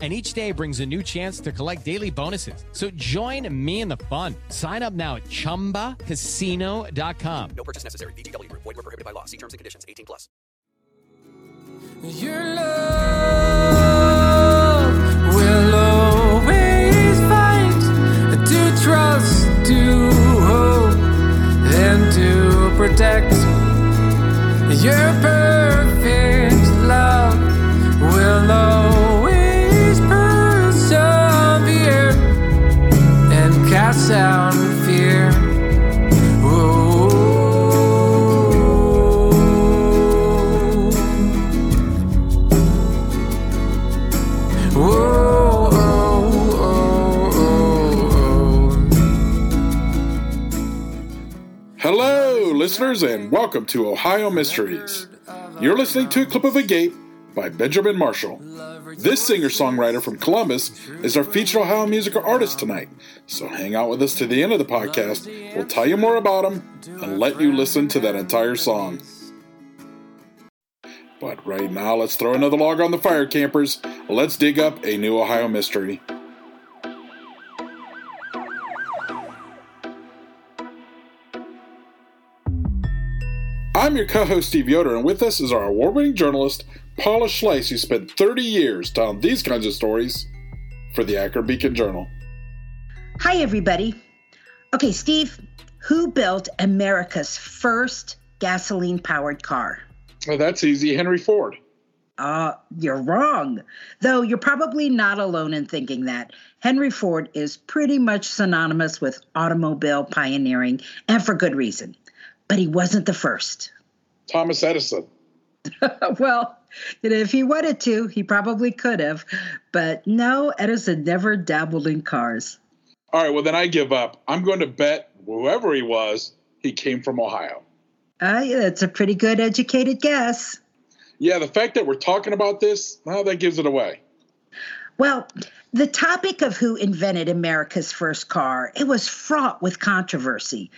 And each day brings a new chance to collect daily bonuses. So join me in the fun. Sign up now at chumbacasino.com. No purchase necessary. VGW Group. Void were prohibited by law. See terms and conditions. 18 plus. Your love will always find to trust, to hope, and to protect. Your perfect love will always cast out fear. Oh, oh, Hello, listeners, and welcome to Ohio Mysteries. You're listening to a clip of Agape by Benjamin Marshall. This singer songwriter from Columbus is our featured Ohio musical artist tonight, so hang out with us to the end of the podcast. We'll tell you more about him and let you listen to that entire song. But right now, let's throw another log on the fire, campers. Let's dig up a new Ohio mystery. I'm your co host, Steve Yoder, and with us is our award winning journalist, Paula Schleis, who spent 30 years telling these kinds of stories for the Akron Beacon Journal. Hi, everybody. Okay, Steve, who built America's first gasoline powered car? Oh, that's easy. Henry Ford. Uh, you're wrong. Though you're probably not alone in thinking that. Henry Ford is pretty much synonymous with automobile pioneering, and for good reason. But he wasn't the first. Thomas Edison. well, you know, if he wanted to, he probably could have. But no, Edison never dabbled in cars. All right, well, then I give up. I'm going to bet whoever he was, he came from Ohio. Uh, yeah, that's a pretty good educated guess. Yeah, the fact that we're talking about this, well, that gives it away. Well, the topic of who invented America's first car, it was fraught with controversy.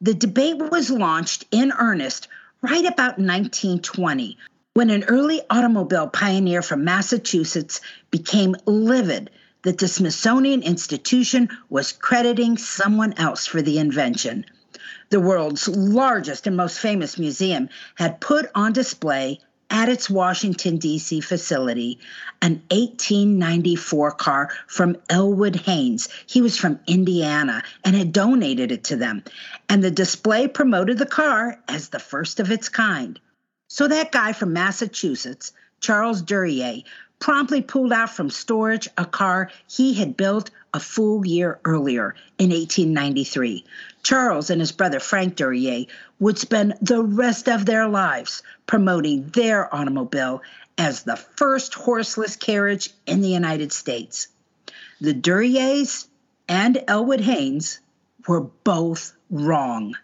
The debate was launched in earnest right about 1920 when an early automobile pioneer from Massachusetts became livid that the Smithsonian Institution was crediting someone else for the invention. The world's largest and most famous museum had put on display at its Washington, D.C. facility an 1894 car from Elwood Haynes. He was from Indiana and had donated it to them. And the display promoted the car as the first of its kind. So that guy from Massachusetts, Charles Duryea, promptly pulled out from storage a car he had built a full year earlier in 1893. Charles and his brother Frank Duryea would spend the rest of their lives promoting their automobile as the first horseless carriage in the United States. The Duryeas and Elwood Haynes were both wrong.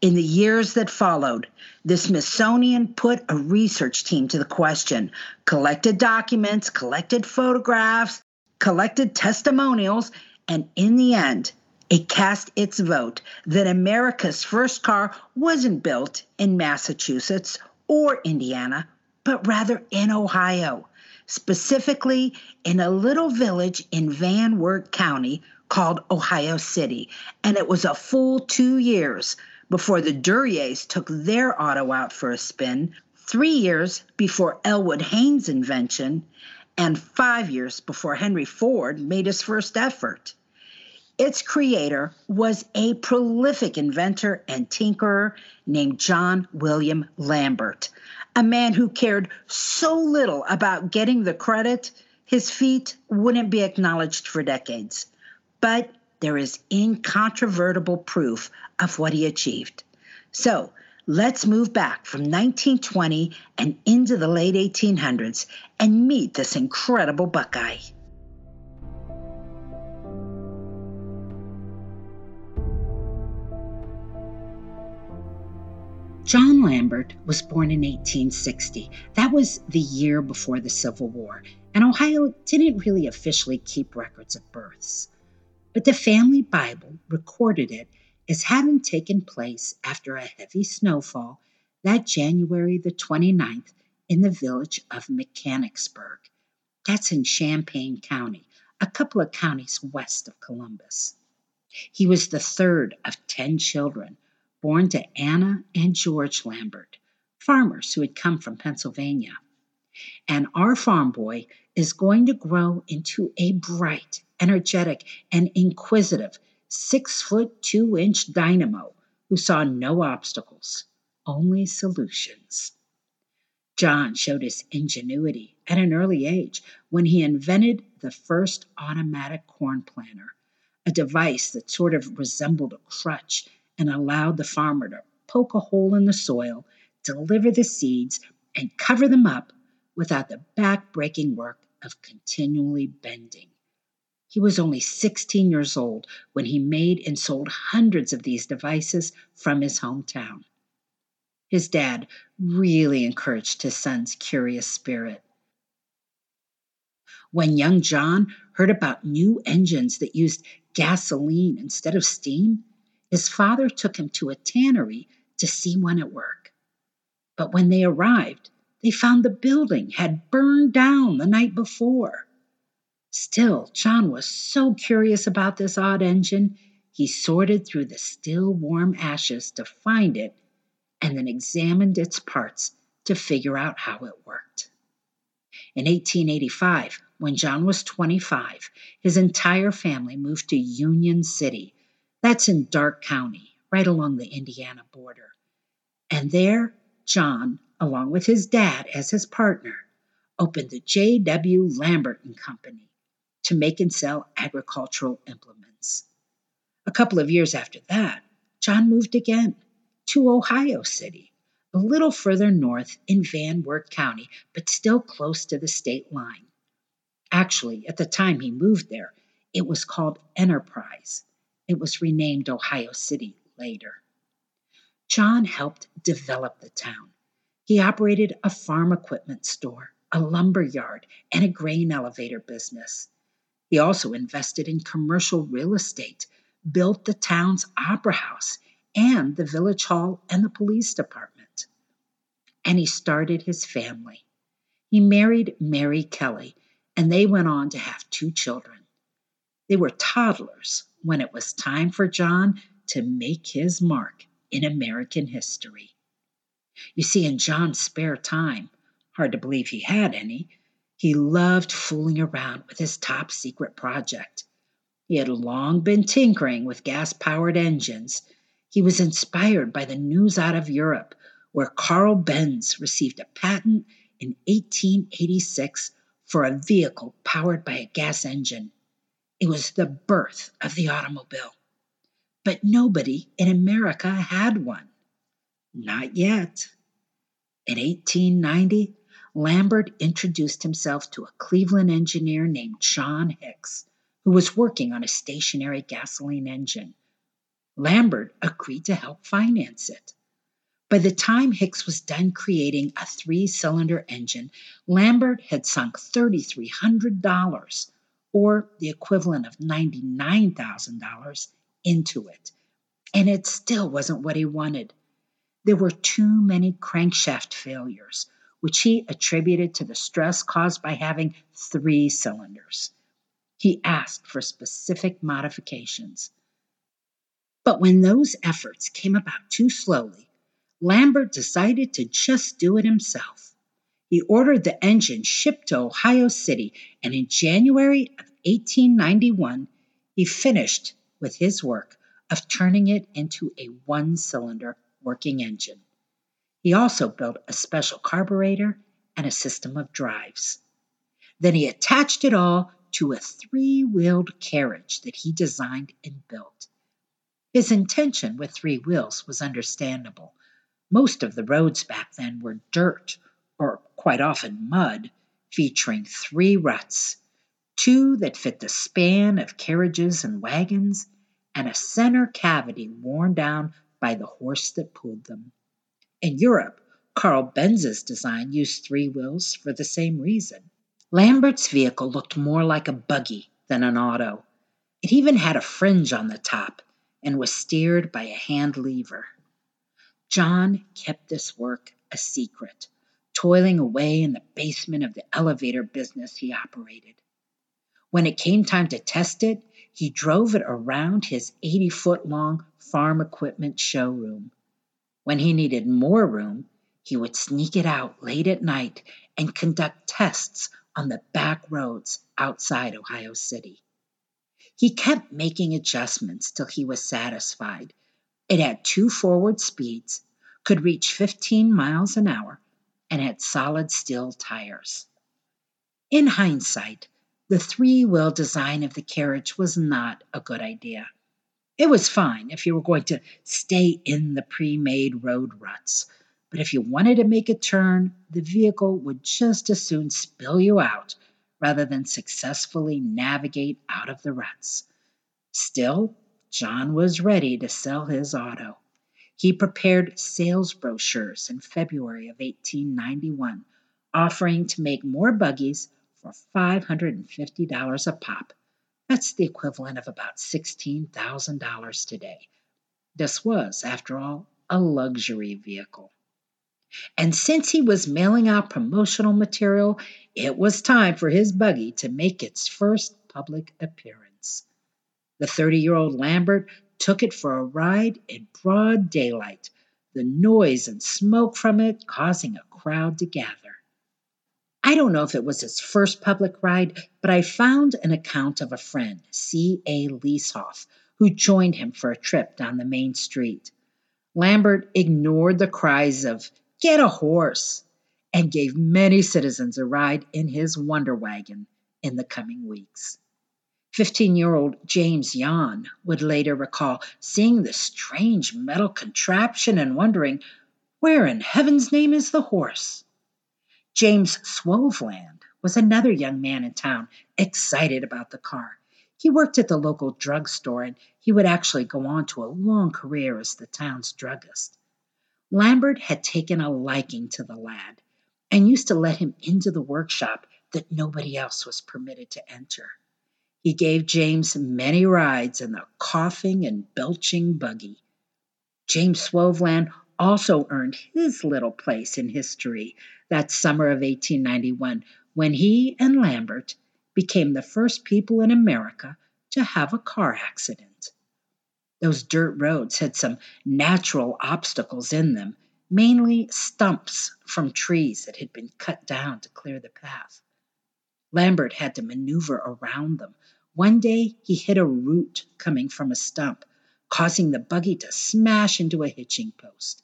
In the years that followed, the Smithsonian put a research team to the question, collected documents, collected photographs, collected testimonials, and in the end, it cast its vote that America's first car wasn't built in Massachusetts or Indiana, but rather in Ohio, specifically in a little village in Van Wert County called Ohio City. And it was a full two years before the Duryeas took their auto out for a spin, three years before Elwood Haynes' invention, and five years before Henry Ford made his first effort. Its creator was a prolific inventor and tinkerer named John William Lambert, a man who cared so little about getting the credit, his feat wouldn't be acknowledged for decades. But there is incontrovertible proof of what he achieved. So let's move back from 1920 and into the late 1800s and meet this incredible Buckeye. John Lambert was born in 1860. That was the year before the Civil War, and Ohio didn't really officially keep records of births. But the family Bible recorded it as having taken place after a heavy snowfall that January the 29th in the village of Mechanicsburg. That's in Champaign County, a couple of counties west of Columbus. He was the third of 10 children born to Anna and George Lambert, farmers who had come from Pennsylvania. And our farm boy is going to grow into a bright, energetic, and inquisitive six foot two inch dynamo who saw no obstacles, only solutions. John showed his ingenuity at an early age when he invented the first automatic corn planter, a device that sort of resembled a crutch and allowed the farmer to poke a hole in the soil, deliver the seeds, and cover them up without the back-breaking work of continually bending. He was only 16 years old when he made and sold hundreds of these devices from his hometown. His dad really encouraged his son's curious spirit. When young John heard about new engines that used gasoline instead of steam, his father took him to a tannery to see one at work. But when they arrived, they found the building had burned down the night before. Still, John was so curious about this odd engine, he sorted through the still warm ashes to find it and then examined its parts to figure out how it worked. In 1885, when John was 25, his entire family moved to Union City. That's in Darke County, right along the Indiana border. And there, John, along with his dad as his partner, opened the J.W. Lambert and Company to make and sell agricultural implements. A couple of years after that, John moved again to Ohio City, a little further north in Van Wert County, but still close to the state line. Actually, at the time he moved there, it was called Enterprise. It was renamed Ohio City later. John helped develop the town. He operated a farm equipment store, a lumber yard, and a grain elevator business. He also invested in commercial real estate, built the town's opera house, and the village hall and the police department. And he started his family. He married Mary Kelly, and they went on to have two children. They were toddlers when it was time for John to make his mark in American history. You see, in John's spare time, hard to believe he had any, he loved fooling around with his top secret project. He had long been tinkering with gas powered engines he was inspired by the news out of Europe, where Carl Benz received a patent in 1886 for a vehicle powered by a gas engine. It was the birth of the automobile. But nobody in America had one. Not yet. In 1890, Lambert introduced himself to a Cleveland engineer named John Hicks, who was working on a stationary gasoline engine. Lambert agreed to help finance it. By the time Hicks was done creating a three cylinder engine, Lambert had sunk $3,300, or the equivalent of $99,000, into it. And it still wasn't what he wanted. There were too many crankshaft failures, which he attributed to the stress caused by having three cylinders. He asked for specific modifications. But when those efforts came about too slowly, Lambert decided to just do it himself. He ordered the engine shipped to Ohio City, and in January of 1891, he finished with his work of turning it into a one cylinder working engine. He also built a special carburetor and a system of drives. Then he attached it all to a three wheeled carriage that he designed and built. His intention with three wheels was understandable. Most of the roads back then were dirt, or quite often mud, featuring three ruts two that fit the span of carriages and wagons, and a center cavity worn down by the horse that pulled them. In Europe, Carl Benz's design used three wheels for the same reason. Lambert's vehicle looked more like a buggy than an auto. It even had a fringe on the top and was steered by a hand lever. John kept this work a secret, toiling away in the basement of the elevator business he operated. When it came time to test it, he drove it around his 80 foot long farm equipment showroom. When he needed more room, he would sneak it out late at night and conduct tests on the back roads outside Ohio City. He kept making adjustments till he was satisfied. It had two forward speeds, could reach 15 miles an hour, and had solid steel tires. In hindsight, the three wheel design of the carriage was not a good idea. It was fine if you were going to stay in the pre made road ruts, but if you wanted to make a turn, the vehicle would just as soon spill you out rather than successfully navigate out of the ruts. Still, John was ready to sell his auto. He prepared sales brochures in February of 1891, offering to make more buggies for $550 a pop. That's the equivalent of about $16,000 today. This was, after all, a luxury vehicle. And since he was mailing out promotional material, it was time for his buggy to make its first public appearance. The 30 year old Lambert took it for a ride in broad daylight, the noise and smoke from it causing a crowd to gather. I don't know if it was his first public ride, but I found an account of a friend, C. A. Leeshoff, who joined him for a trip down the main street. Lambert ignored the cries of, Get a horse! and gave many citizens a ride in his Wonder Wagon in the coming weeks. 15 year old James Yon would later recall seeing the strange metal contraption and wondering, Where in heaven's name is the horse? James Swoveland was another young man in town excited about the car. He worked at the local drugstore and he would actually go on to a long career as the town's druggist. Lambert had taken a liking to the lad and used to let him into the workshop that nobody else was permitted to enter. He gave James many rides in the coughing and belching buggy. James Swoveland also earned his little place in history that summer of 1891 when he and Lambert became the first people in America to have a car accident. Those dirt roads had some natural obstacles in them, mainly stumps from trees that had been cut down to clear the path. Lambert had to maneuver around them. One day he hit a root coming from a stump, causing the buggy to smash into a hitching post.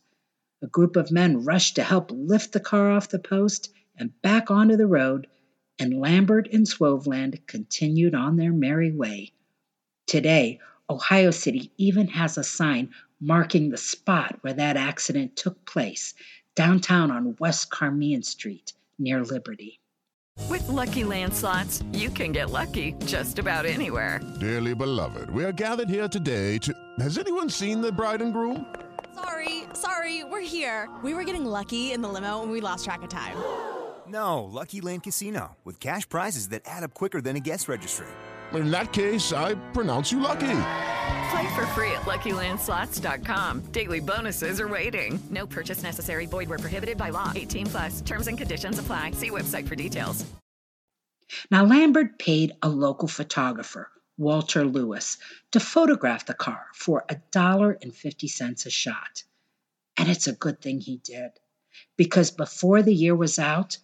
A group of men rushed to help lift the car off the post and back onto the road, and Lambert and Swoveland continued on their merry way. Today, Ohio City even has a sign marking the spot where that accident took place, downtown on West Carmian Street near Liberty. With LuckyLand Slots, you can get lucky just about anywhere. Dearly beloved, we are gathered here today to. Has anyone seen the bride and groom? Sorry, sorry, we're here. We were getting lucky in the limo and we lost track of time. No, Lucky Land Casino, with cash prizes that add up quicker than a guest registry. In that case, I pronounce you lucky. Play for free at LuckyLandSlots.com. Daily bonuses are waiting. No purchase necessary. Void where prohibited by law. 18 plus. Terms and conditions apply. See website for details. Now, Lambert paid a local photographer, Walter Lewis, to photograph the car for a dollar and fifty cents a shot. And it's a good thing he did, because before the year was out,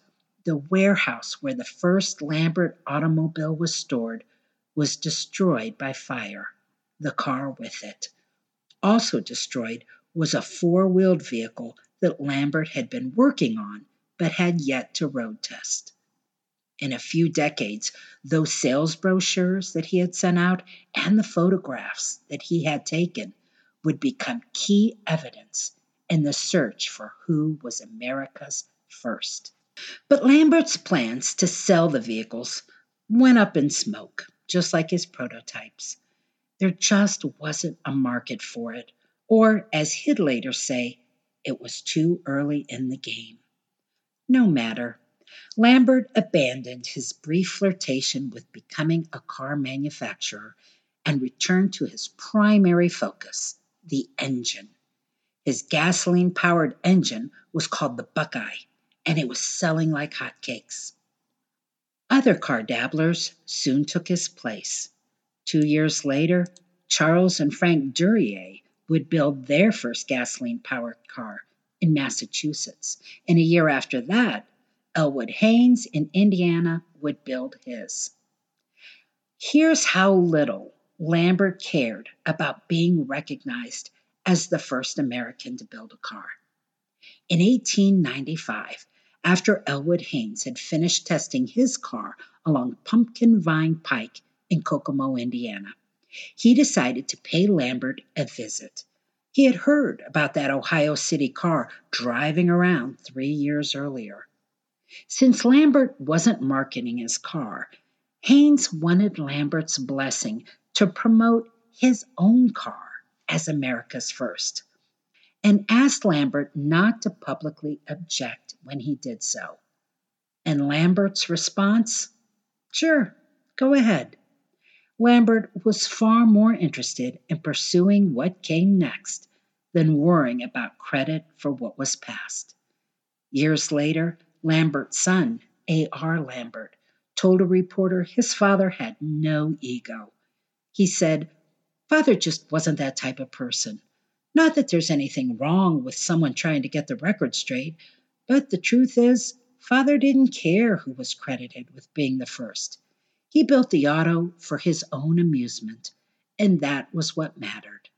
the warehouse where the first Lambert automobile was stored was destroyed by fire, the car with it. Also destroyed was a four wheeled vehicle that Lambert had been working on but had yet to road test. In a few decades, those sales brochures that he had sent out and the photographs that he had taken would become key evidence in the search for who was America's first. But Lambert's plans to sell the vehicles went up in smoke, just like his prototypes. There just wasn't a market for it, or, as he'd later say, it was too early in the game. No matter. Lambert abandoned his brief flirtation with becoming a car manufacturer and returned to his primary focus the engine. His gasoline powered engine was called the Buckeye, and it was selling like hotcakes. Other car dabblers soon took his place. Two years later, Charles and Frank Duryea would build their first gasoline powered car in Massachusetts, and a year after that, Elwood Haynes in Indiana would build his. Here's how little Lambert cared about being recognized as the first American to build a car. In 1895, after Elwood Haynes had finished testing his car along Pumpkin Vine Pike in Kokomo, Indiana, he decided to pay Lambert a visit. He had heard about that Ohio City car driving around three years earlier. Since Lambert wasn't marketing his car, Haynes wanted Lambert's blessing to promote his own car as America's first and asked Lambert not to publicly object when he did so. And Lambert's response? Sure, go ahead. Lambert was far more interested in pursuing what came next than worrying about credit for what was past. Years later, Lambert's son, A.R. Lambert, told a reporter his father had no ego he said, Father just wasn't that type of person. Not that there's anything wrong with someone trying to get the record straight, but the truth is, Father didn't care who was credited with being the first. He built the auto for his own amusement, and that was what mattered.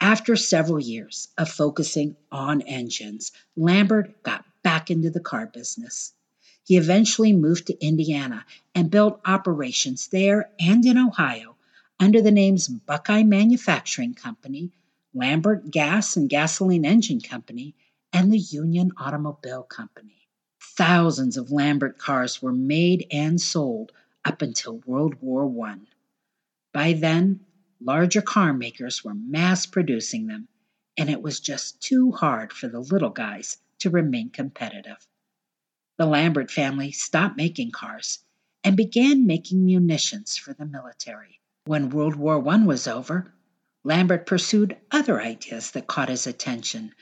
After several years of focusing on engines, Lambert got back into the car business. He eventually moved to Indiana and built operations there and in Ohio under the names Buckeye Manufacturing Company, Lambert Gas and Gasoline Engine Company, and the Union Automobile Company. Thousands of Lambert cars were made and sold up until World War I. By then, larger car makers were mass producing them, and it was just too hard for the little guys to remain competitive the Lambert family stopped making cars and began making munitions for the military. When World War I was over, Lambert pursued other ideas that caught his attention,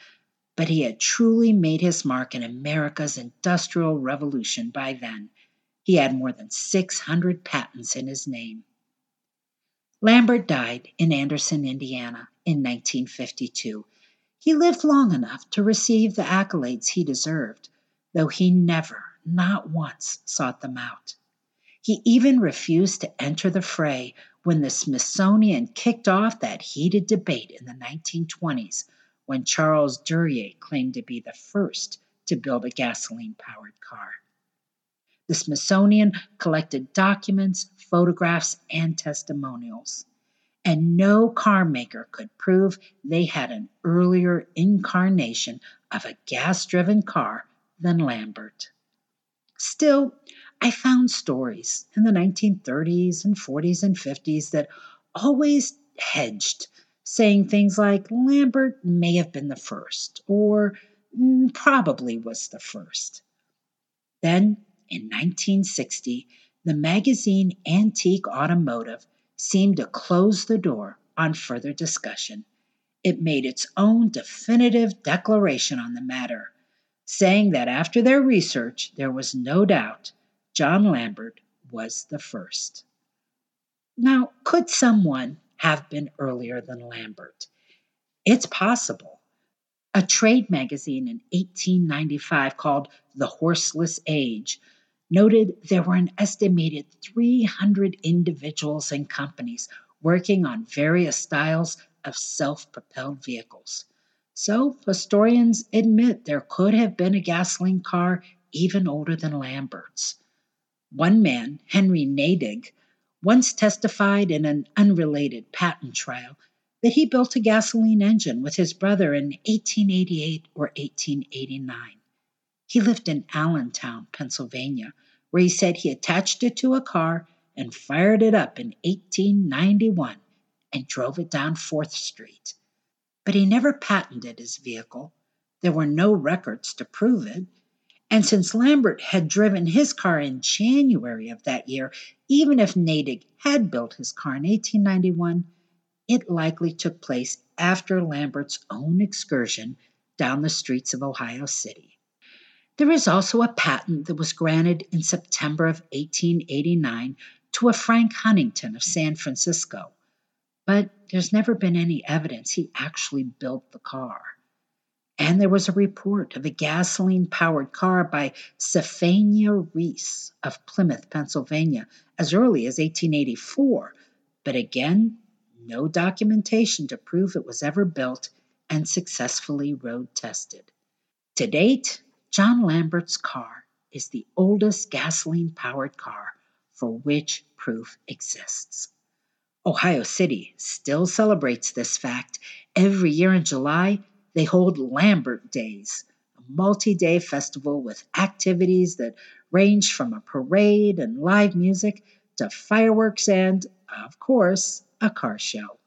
but he had truly made his mark in America's industrial revolution by then. He had more than 600 patents in his name. Lambert died in Anderson, Indiana in 1952. He lived long enough to receive the accolades he deserved though he never, not once, sought them out. He even refused to enter the fray when the Smithsonian kicked off that heated debate in the 1920s when Charles Duryea claimed to be the first to build a gasoline powered car. The Smithsonian collected documents, photographs, and testimonials, and no car maker could prove they had an earlier incarnation of a gas driven car than Lambert. Still, I found stories in the 1930s and 40s and 50s that always hedged, saying things like Lambert may have been the first, or mm, probably was the first. Then, in 1960, the magazine Antique Automobile seemed to close the door on further discussion. It made its own definitive declaration on the matter saying that after their research, there was no doubt John Lambert was the first. Now, could someone have been earlier than Lambert? It's possible. A trade magazine in 1895 called The Horseless Age noted there were an estimated 300 individuals and companies working on various styles of self propelled vehicles. So historians admit there could have been a gasoline car even older than Lambert's. One man, Henry Nadig, once testified in an unrelated patent trial that he built a gasoline engine with his brother in 1888 or 1889. He lived in Allentown, Pennsylvania, where he said he attached it to a car and fired it up in 1891 and drove it down 4th Street. but he never patented his vehicle. There were no records to prove it. And since Lambert had driven his car in January of that year, even if Nadig had built his car in 1891, it likely took place after Lambert's own excursion down the streets of Ohio City. There is also a patent that was granted in September of 1889 to a Frank Huntington of San Francisco, but there's never been any evidence he actually built the car. And there was a report of a gasoline powered car by Cephania Reese of Plymouth, Pennsylvania, as early as 1884, but again, no documentation to prove it was ever built and successfully road tested. To date, John Lambert's car is the oldest gasoline powered car for which proof exists. Ohio City still celebrates this fact. Every year in July, they hold Lambert Days, a multi day festival with activities that range from a parade and live music to fireworks and, of course, a car show.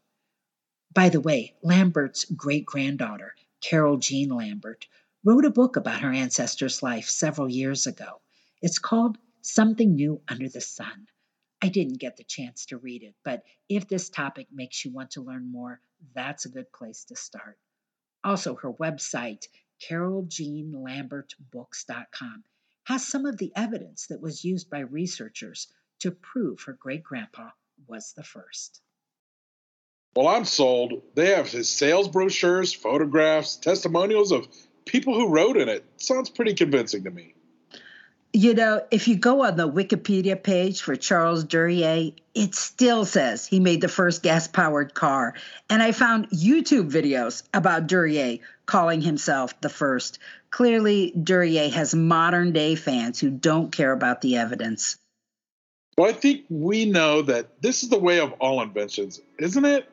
By the way, Lambert's great granddaughter, Carol Jean Lambert, wrote a book about her ancestor's life several years ago. It's called Something New Under the Sun. I didn't get the chance to read it, but if this topic makes you want to learn more, that's a good place to start. Also, her website, caroljeanlambertbooks.com, has some of the evidence that was used by researchers to prove her great grandpa was the first. Well, I'm sold. They have his sales brochures, photographs, testimonials of people who wrote in it. Sounds pretty convincing to me. You know, if you go on the Wikipedia page for Charles Duryea, it still says he made the first gas powered car. And I found YouTube videos about Duryea calling himself the first. Clearly, Duryea has modern day fans who don't care about the evidence. Well, I think we know that this is the way of all inventions, isn't it?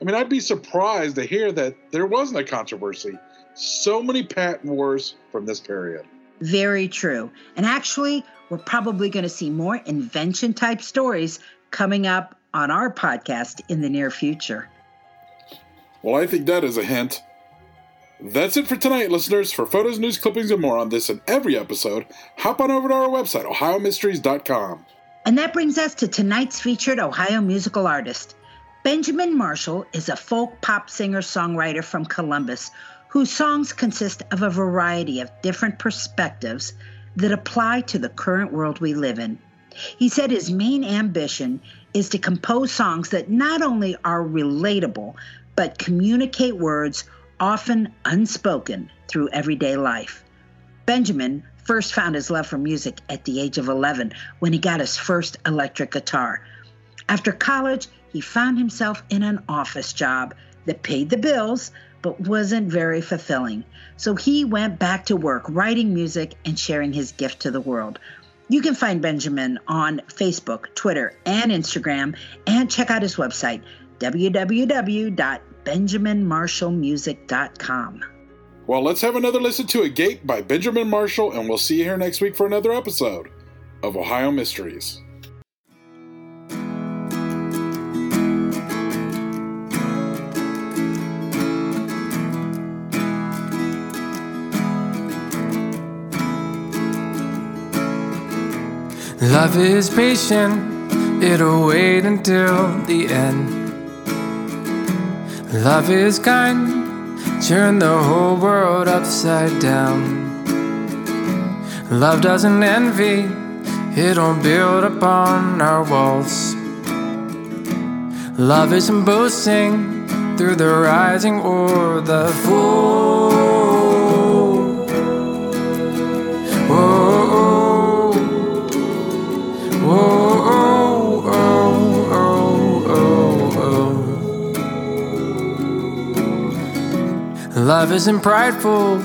I mean, I'd be surprised to hear that there wasn't a controversy. So many patent wars from this period. Very true. And actually, we're probably going to see more invention type stories coming up on our podcast in the near future. Well, I think that is a hint. That's it for tonight, listeners. For photos, news, clippings, and more on this and every episode, hop on over to our website, ohiomysteries.com. And that brings us to tonight's featured Ohio musical artist. Benjamin Marshall is a folk pop singer songwriter from Columbus whose songs consist of a variety of different perspectives that apply to the current world we live in. He said his main ambition is to compose songs that not only are relatable, but communicate words often unspoken through everyday life. Benjamin first found his love for music at the age of 11 when he got his first electric guitar. After college, he found himself in an office job that paid the bills but wasn't very fulfilling. So he went back to work writing music and sharing his gift to the world. You can find Benjamin on Facebook, Twitter, and Instagram, and check out his website, www.benjaminmarshallmusic.com. Well, let's have another listen to Agape by Benjamin Marshall, and we'll see you here next week for another episode of Ohio Mysteries. Love is patient, it'll wait until the end. Love is kind, turn the whole world upside down. Love doesn't envy, it'll build upon our walls. Love isn't boasting through the rising or the fall. Love isn't prideful,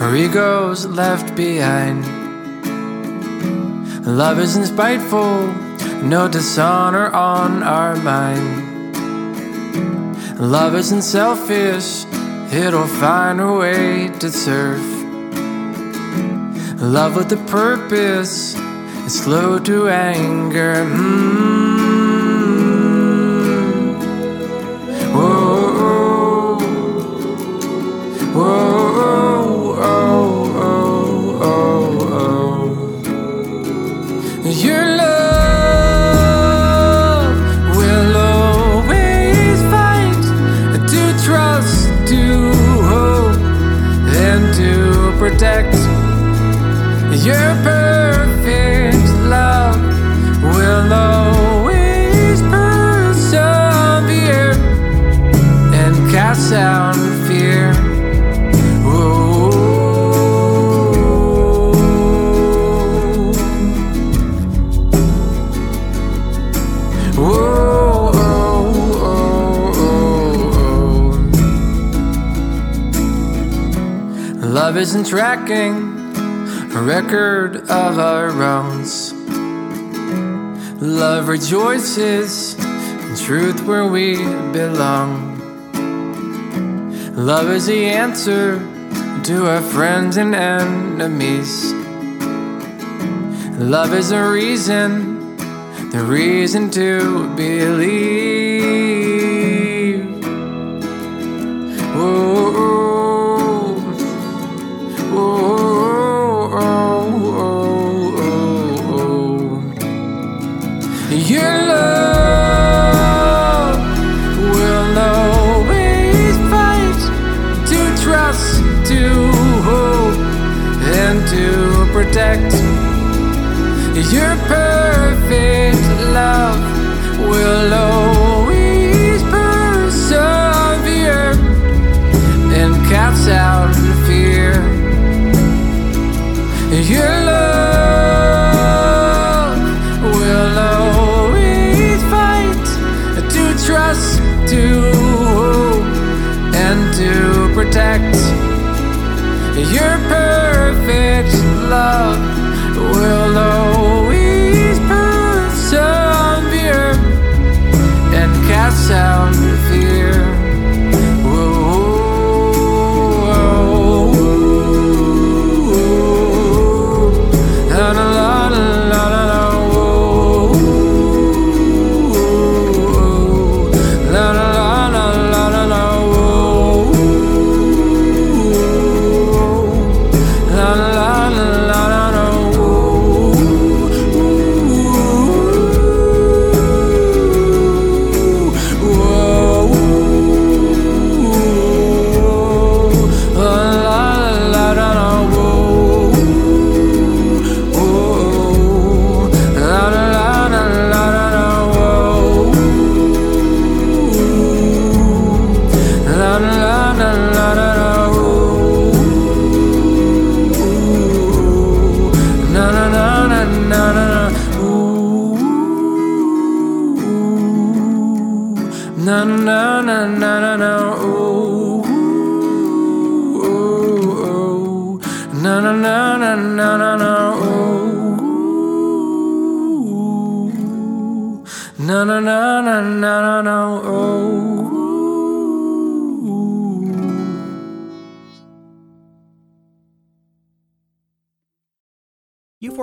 her ego's left behind. Love isn't spiteful, no dishonor on our mind. Love isn't selfish, it'll find a way to serve. Love with a purpose is slow to anger. Mm. Cast out fear. Love isn't tracking a record of our wrongs. Love rejoices in truth where we belong. Love is the answer to our friends and enemies. Love is a reason, the reason to believe. Your love protect. Your perfect love Na na na na na na ooh, ooh, ooh. na na na na na na na ooh, na na na na na na na ooh.